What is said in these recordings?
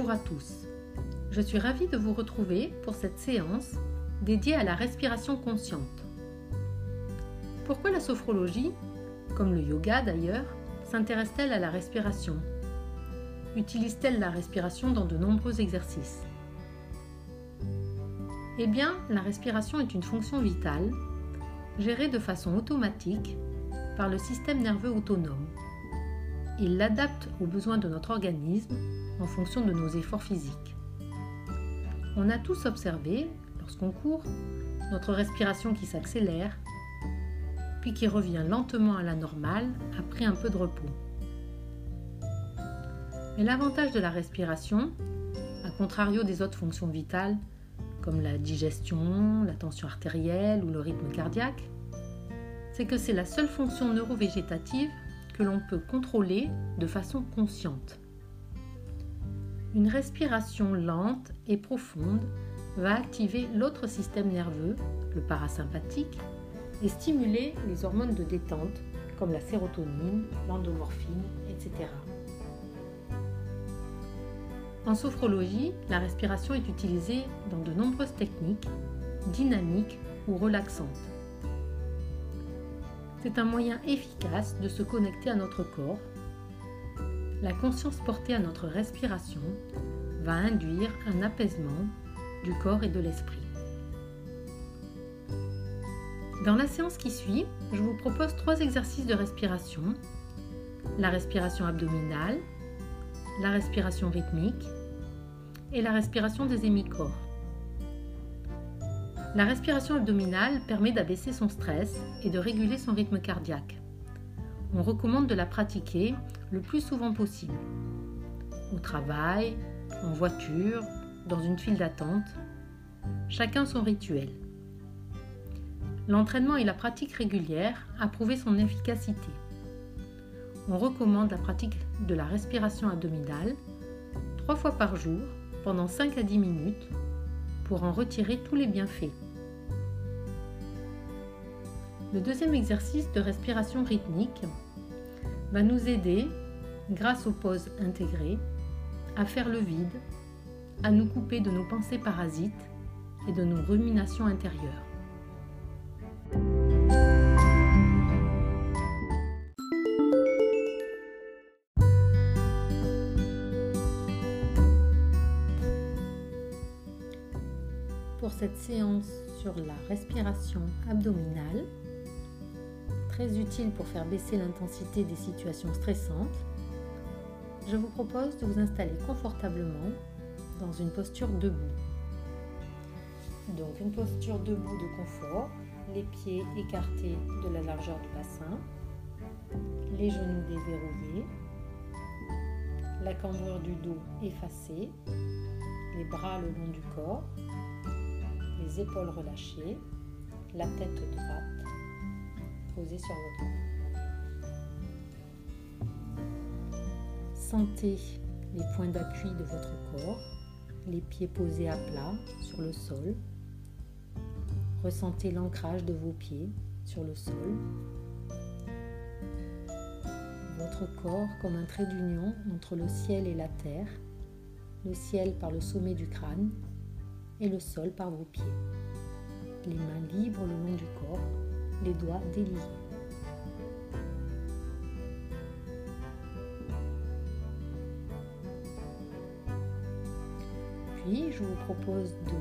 Bonjour à tous. Je suis ravie de vous retrouver pour cette séance dédiée à la respiration consciente. Pourquoi la sophrologie, comme le yoga d'ailleurs, s'intéresse-t-elle à la respiration? Utilise-t-elle la respiration dans de nombreux exercices? Eh bien, la respiration est une fonction vitale, gérée de façon automatique par le système nerveux autonome. Il l'adapte aux besoins de notre organisme en fonction de nos efforts physiques. On a tous observé, lorsqu'on court, notre respiration qui s'accélère, puis qui revient lentement à la normale après un peu de repos. Mais l'avantage de la respiration, à contrario des autres fonctions vitales, comme la digestion, la tension artérielle ou le rythme cardiaque, c'est que c'est la seule fonction neurovégétative que l'on peut contrôler de façon consciente. Une respiration lente et profonde va activer l'autre système nerveux, le parasympathique, et stimuler les hormones de détente comme la sérotonine, l'endomorphine, etc. En sophrologie, la respiration est utilisée dans de nombreuses techniques, dynamiques ou relaxantes. C'est un moyen efficace de se connecter à notre corps. La conscience portée à notre respiration va induire un apaisement du corps et de l'esprit. Dans la séance qui suit, je vous propose trois exercices de respiration. La respiration abdominale, la respiration rythmique et la respiration des hémicorps. La respiration abdominale permet d'abaisser son stress et de réguler son rythme cardiaque. On recommande de la pratiquer le plus souvent possible. Au travail, en voiture, dans une file d'attente. Chacun son rituel. L'entraînement et la pratique régulière a prouvé son efficacité. On recommande la pratique de la respiration abdominale trois fois par jour pendant 5 à 10 minutes pour en retirer tous les bienfaits. Le deuxième exercice de respiration rythmique va nous aider, grâce aux pauses intégrées, à faire le vide, à nous couper de nos pensées parasites et de nos ruminations intérieures. Pour cette séance sur la respiration abdominale, très utile pour faire baisser l'intensité des situations stressantes, je vous propose de vous installer confortablement dans une posture debout. Donc une posture debout de confort, les pieds écartés de la largeur du bassin, les genoux déverrouillés, la cambrure du dos effacée, les bras le long du corps, les épaules relâchées, la tête droite posée sur votre. Sentez les points d'appui de votre corps, les pieds posés à plat sur le sol. Ressentez l'ancrage de vos pieds sur le sol. Votre corps comme un trait d'union entre le ciel et la terre, le ciel par le sommet du crâne et le sol par vos pieds. Les mains libres le long du corps, les doigts déliés. Puis, je vous propose de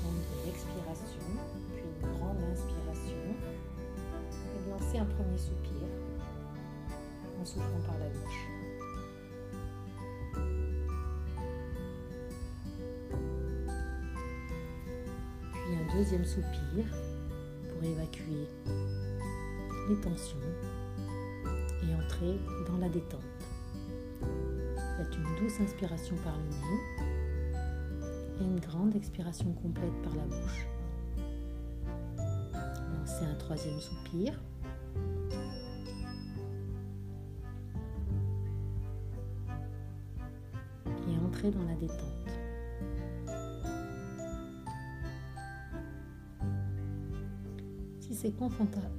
prendre une expiration, puis une grande inspiration, et de lancer un premier soupir en soufflant par la bouche. Puis un deuxième soupir pour évacuer les tensions et entrer dans la détente. Faites une douce inspiration par le nez et une grande expiration complète par la bouche. Lancez un troisième soupir. Et entrez dans la détente. c'est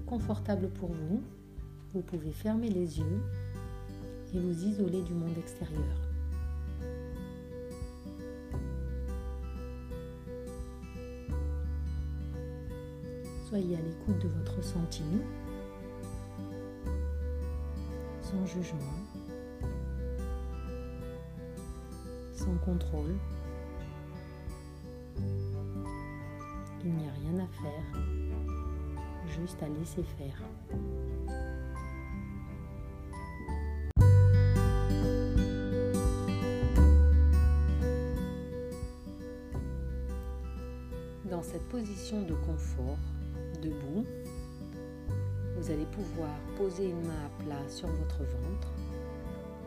confortable pour vous, vous pouvez fermer les yeux et vous isoler du monde extérieur. Soyez à l'écoute de votre sentiment, sans jugement, sans contrôle. Il n'y a rien à faire juste à laisser faire. Dans cette position de confort, debout, vous allez pouvoir poser une main à plat sur votre ventre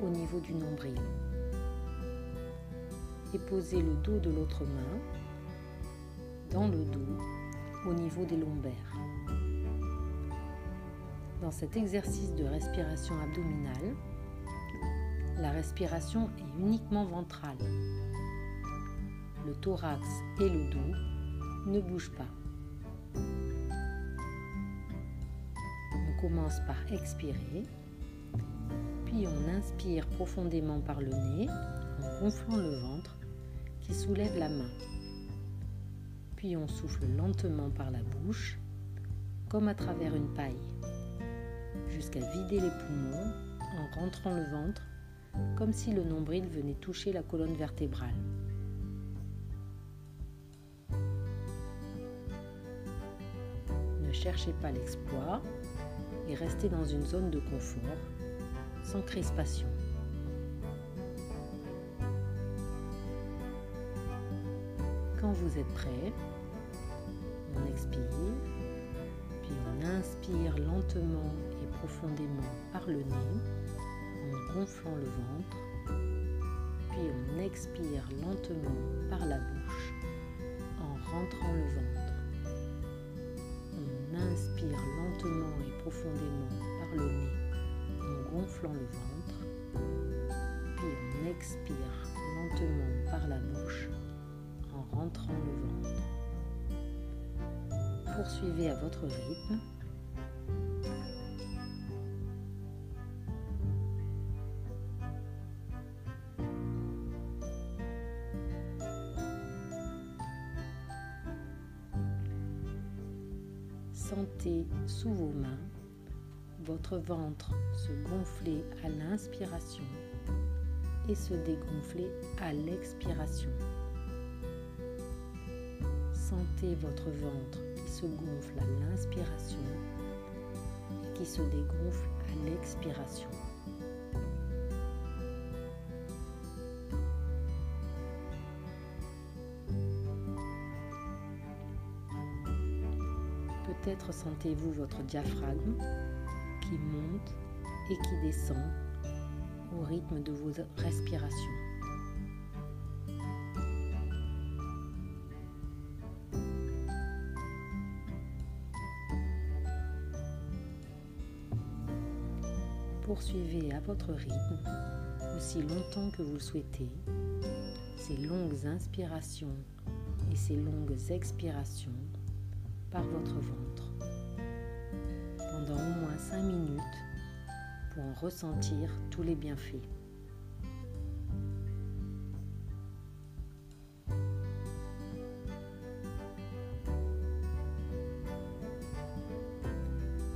au niveau du nombril et poser le dos de l'autre main dans le dos au niveau des lombaires. Dans cet exercice de respiration abdominale, la respiration est uniquement ventrale. Le thorax et le dos ne bougent pas. On commence par expirer, puis on inspire profondément par le nez en gonflant le ventre qui soulève la main. Puis on souffle lentement par la bouche, comme à travers une paille, jusqu'à vider les poumons en rentrant le ventre, comme si le nombril venait toucher la colonne vertébrale. cherchez pas l'exploit et restez dans une zone de confort, sans crispation. Quand vous êtes prêt, on expire, puis on inspire lentement profondément par le nez en gonflant le ventre, puis on expire lentement par la bouche en rentrant le ventre inspire lentement et profondément par le nez en gonflant le ventre, puis on expire lentement par la bouche en rentrant le ventre. Poursuivez à votre rythme. Sentez sous vos mains votre ventre se gonfler à l'inspiration et se dégonfler à l'expiration. Sentez votre ventre qui se gonfle à l'inspiration et qui se dégonfle à l'expiration. Peut-être sentez-vous votre diaphragme qui monte et qui descend au rythme de vos respirations. Poursuivez à votre rythme aussi longtemps que vous le souhaitez ces longues inspirations et ces longues expirations par votre ventre pendant au moins 5 minutes pour en ressentir tous les bienfaits.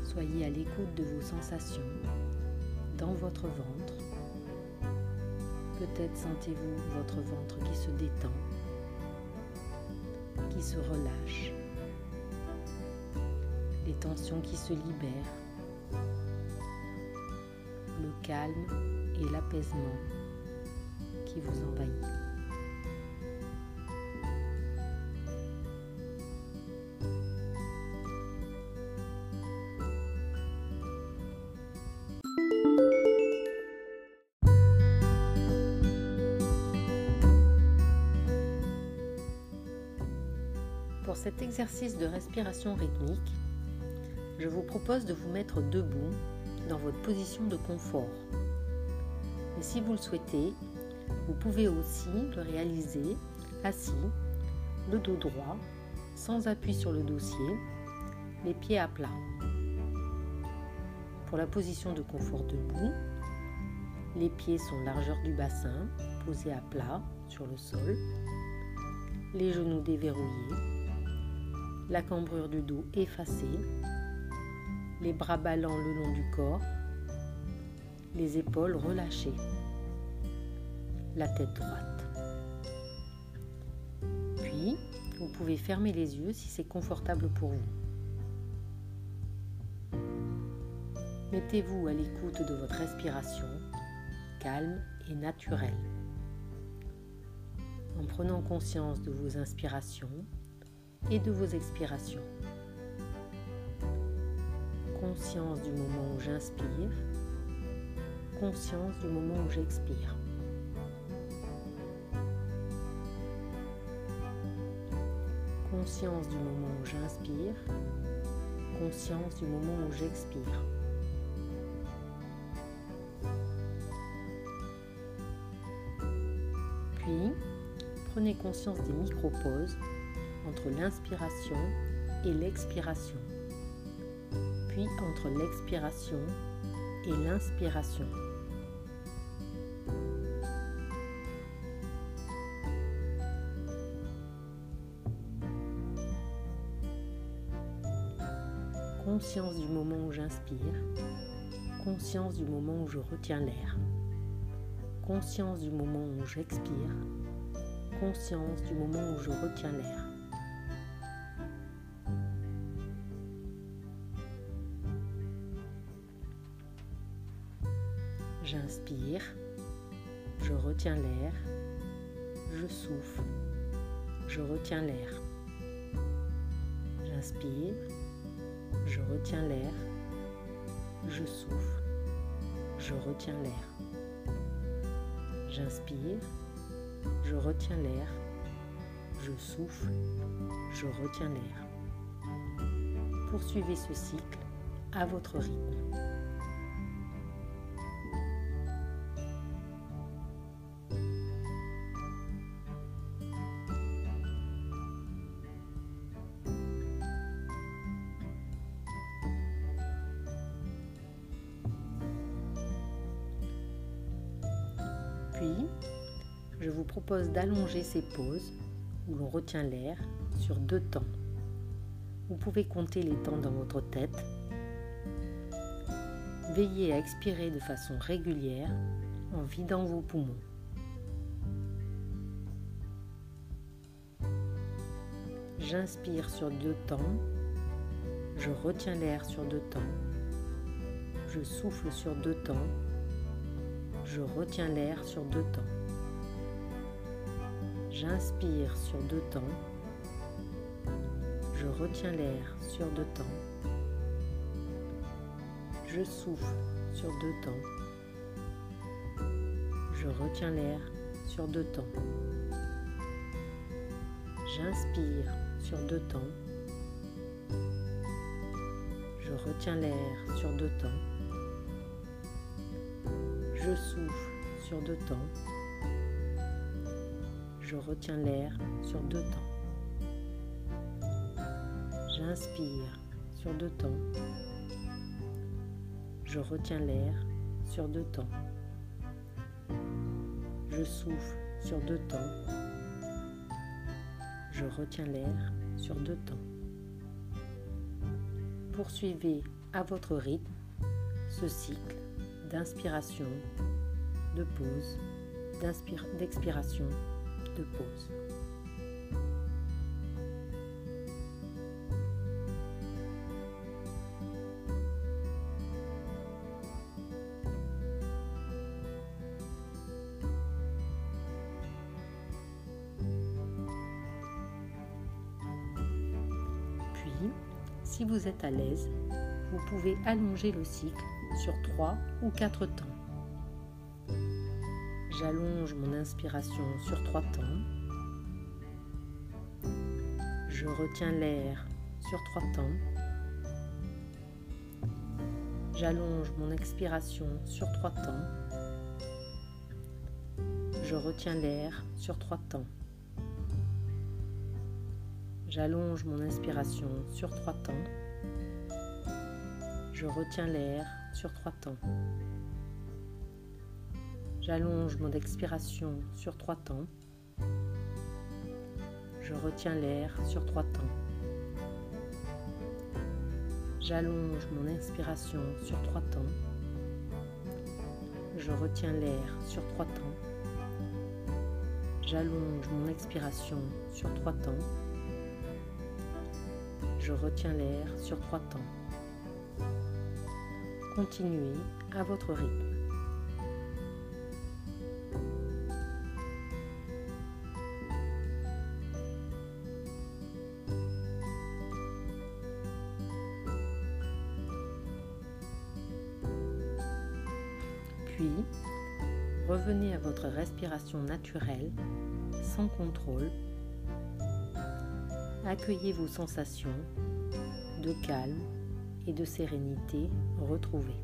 Soyez à l'écoute de vos sensations dans votre ventre. Peut-être sentez-vous votre ventre qui se détend, qui se relâche tensions qui se libèrent, le calme et l'apaisement qui vous envahit. Pour cet exercice de respiration rythmique, je vous propose de vous mettre debout dans votre position de confort. Et si vous le souhaitez, vous pouvez aussi le réaliser assis, le dos droit, sans appui sur le dossier, les pieds à plat. Pour la position de confort debout, les pieds sont largeur du bassin, posés à plat sur le sol, les genoux déverrouillés, la cambrure du dos effacée, les bras ballants le long du corps, les épaules relâchées, la tête droite. Puis, vous pouvez fermer les yeux si c'est confortable pour vous. Mettez-vous à l'écoute de votre respiration, calme et naturelle. En prenant conscience de vos inspirations et de vos expirations. Conscience du moment où j'inspire, conscience du moment où j'expire. Conscience du moment où j'inspire, conscience du moment où j'expire. Puis, prenez conscience des micro-pauses entre l'inspiration et l'expiration, entre l'expiration et l'inspiration. Conscience du moment où j'inspire, conscience du moment où je retiens l'air, conscience du moment où j'expire, conscience du moment où je retiens l'air. J'inspire, je retiens l'air, je souffle, je retiens l'air. J'inspire, je retiens l'air, je souffle, je retiens l'air. J'inspire, je retiens l'air, je souffle, je retiens l'air. Poursuivez ce cycle à votre rythme. Propose d'allonger ces pauses où l'on retient l'air sur deux temps. Vous pouvez compter les temps dans votre tête. Veillez à expirer de façon régulière en vidant vos poumons. J'inspire sur deux temps, je retiens l'air sur deux temps, je souffle sur deux temps, je retiens l'air sur deux temps. J'inspire sur deux temps. Je retiens l'air sur deux temps. Je souffle sur deux temps. Je retiens l'air sur deux temps. J'inspire sur deux temps. Je retiens l'air sur deux temps. Je souffle sur deux temps. Je retiens l'air sur deux temps. J'inspire sur deux temps. Je retiens l'air sur deux temps. Je souffle sur deux temps. Je retiens l'air sur deux temps. Poursuivez à votre rythme ce cycle d'inspiration, de pause, d'expiration, Puis, si vous êtes à l'aise, vous pouvez allonger le cycle sur 3 ou 4 temps. J'allonge mon inspiration sur 3 temps. Je retiens l'air sur 3 temps. J'allonge mon expiration sur 3 temps. Je retiens l'air sur 3 temps. J'allonge mon inspiration sur 3 temps. Je retiens l'air sur 3 temps. J'allonge mon expiration sur 3 temps. Je retiens l'air sur 3 temps. J'allonge mon inspiration sur trois temps. Je retiens l'air sur trois temps. J'allonge mon expiration sur trois temps. Je retiens l'air sur trois temps. Continuez à votre rythme. Puis, revenez à votre respiration naturelle, sans contrôle. Accueillez vos sensations de calme et de sérénité retrouvées.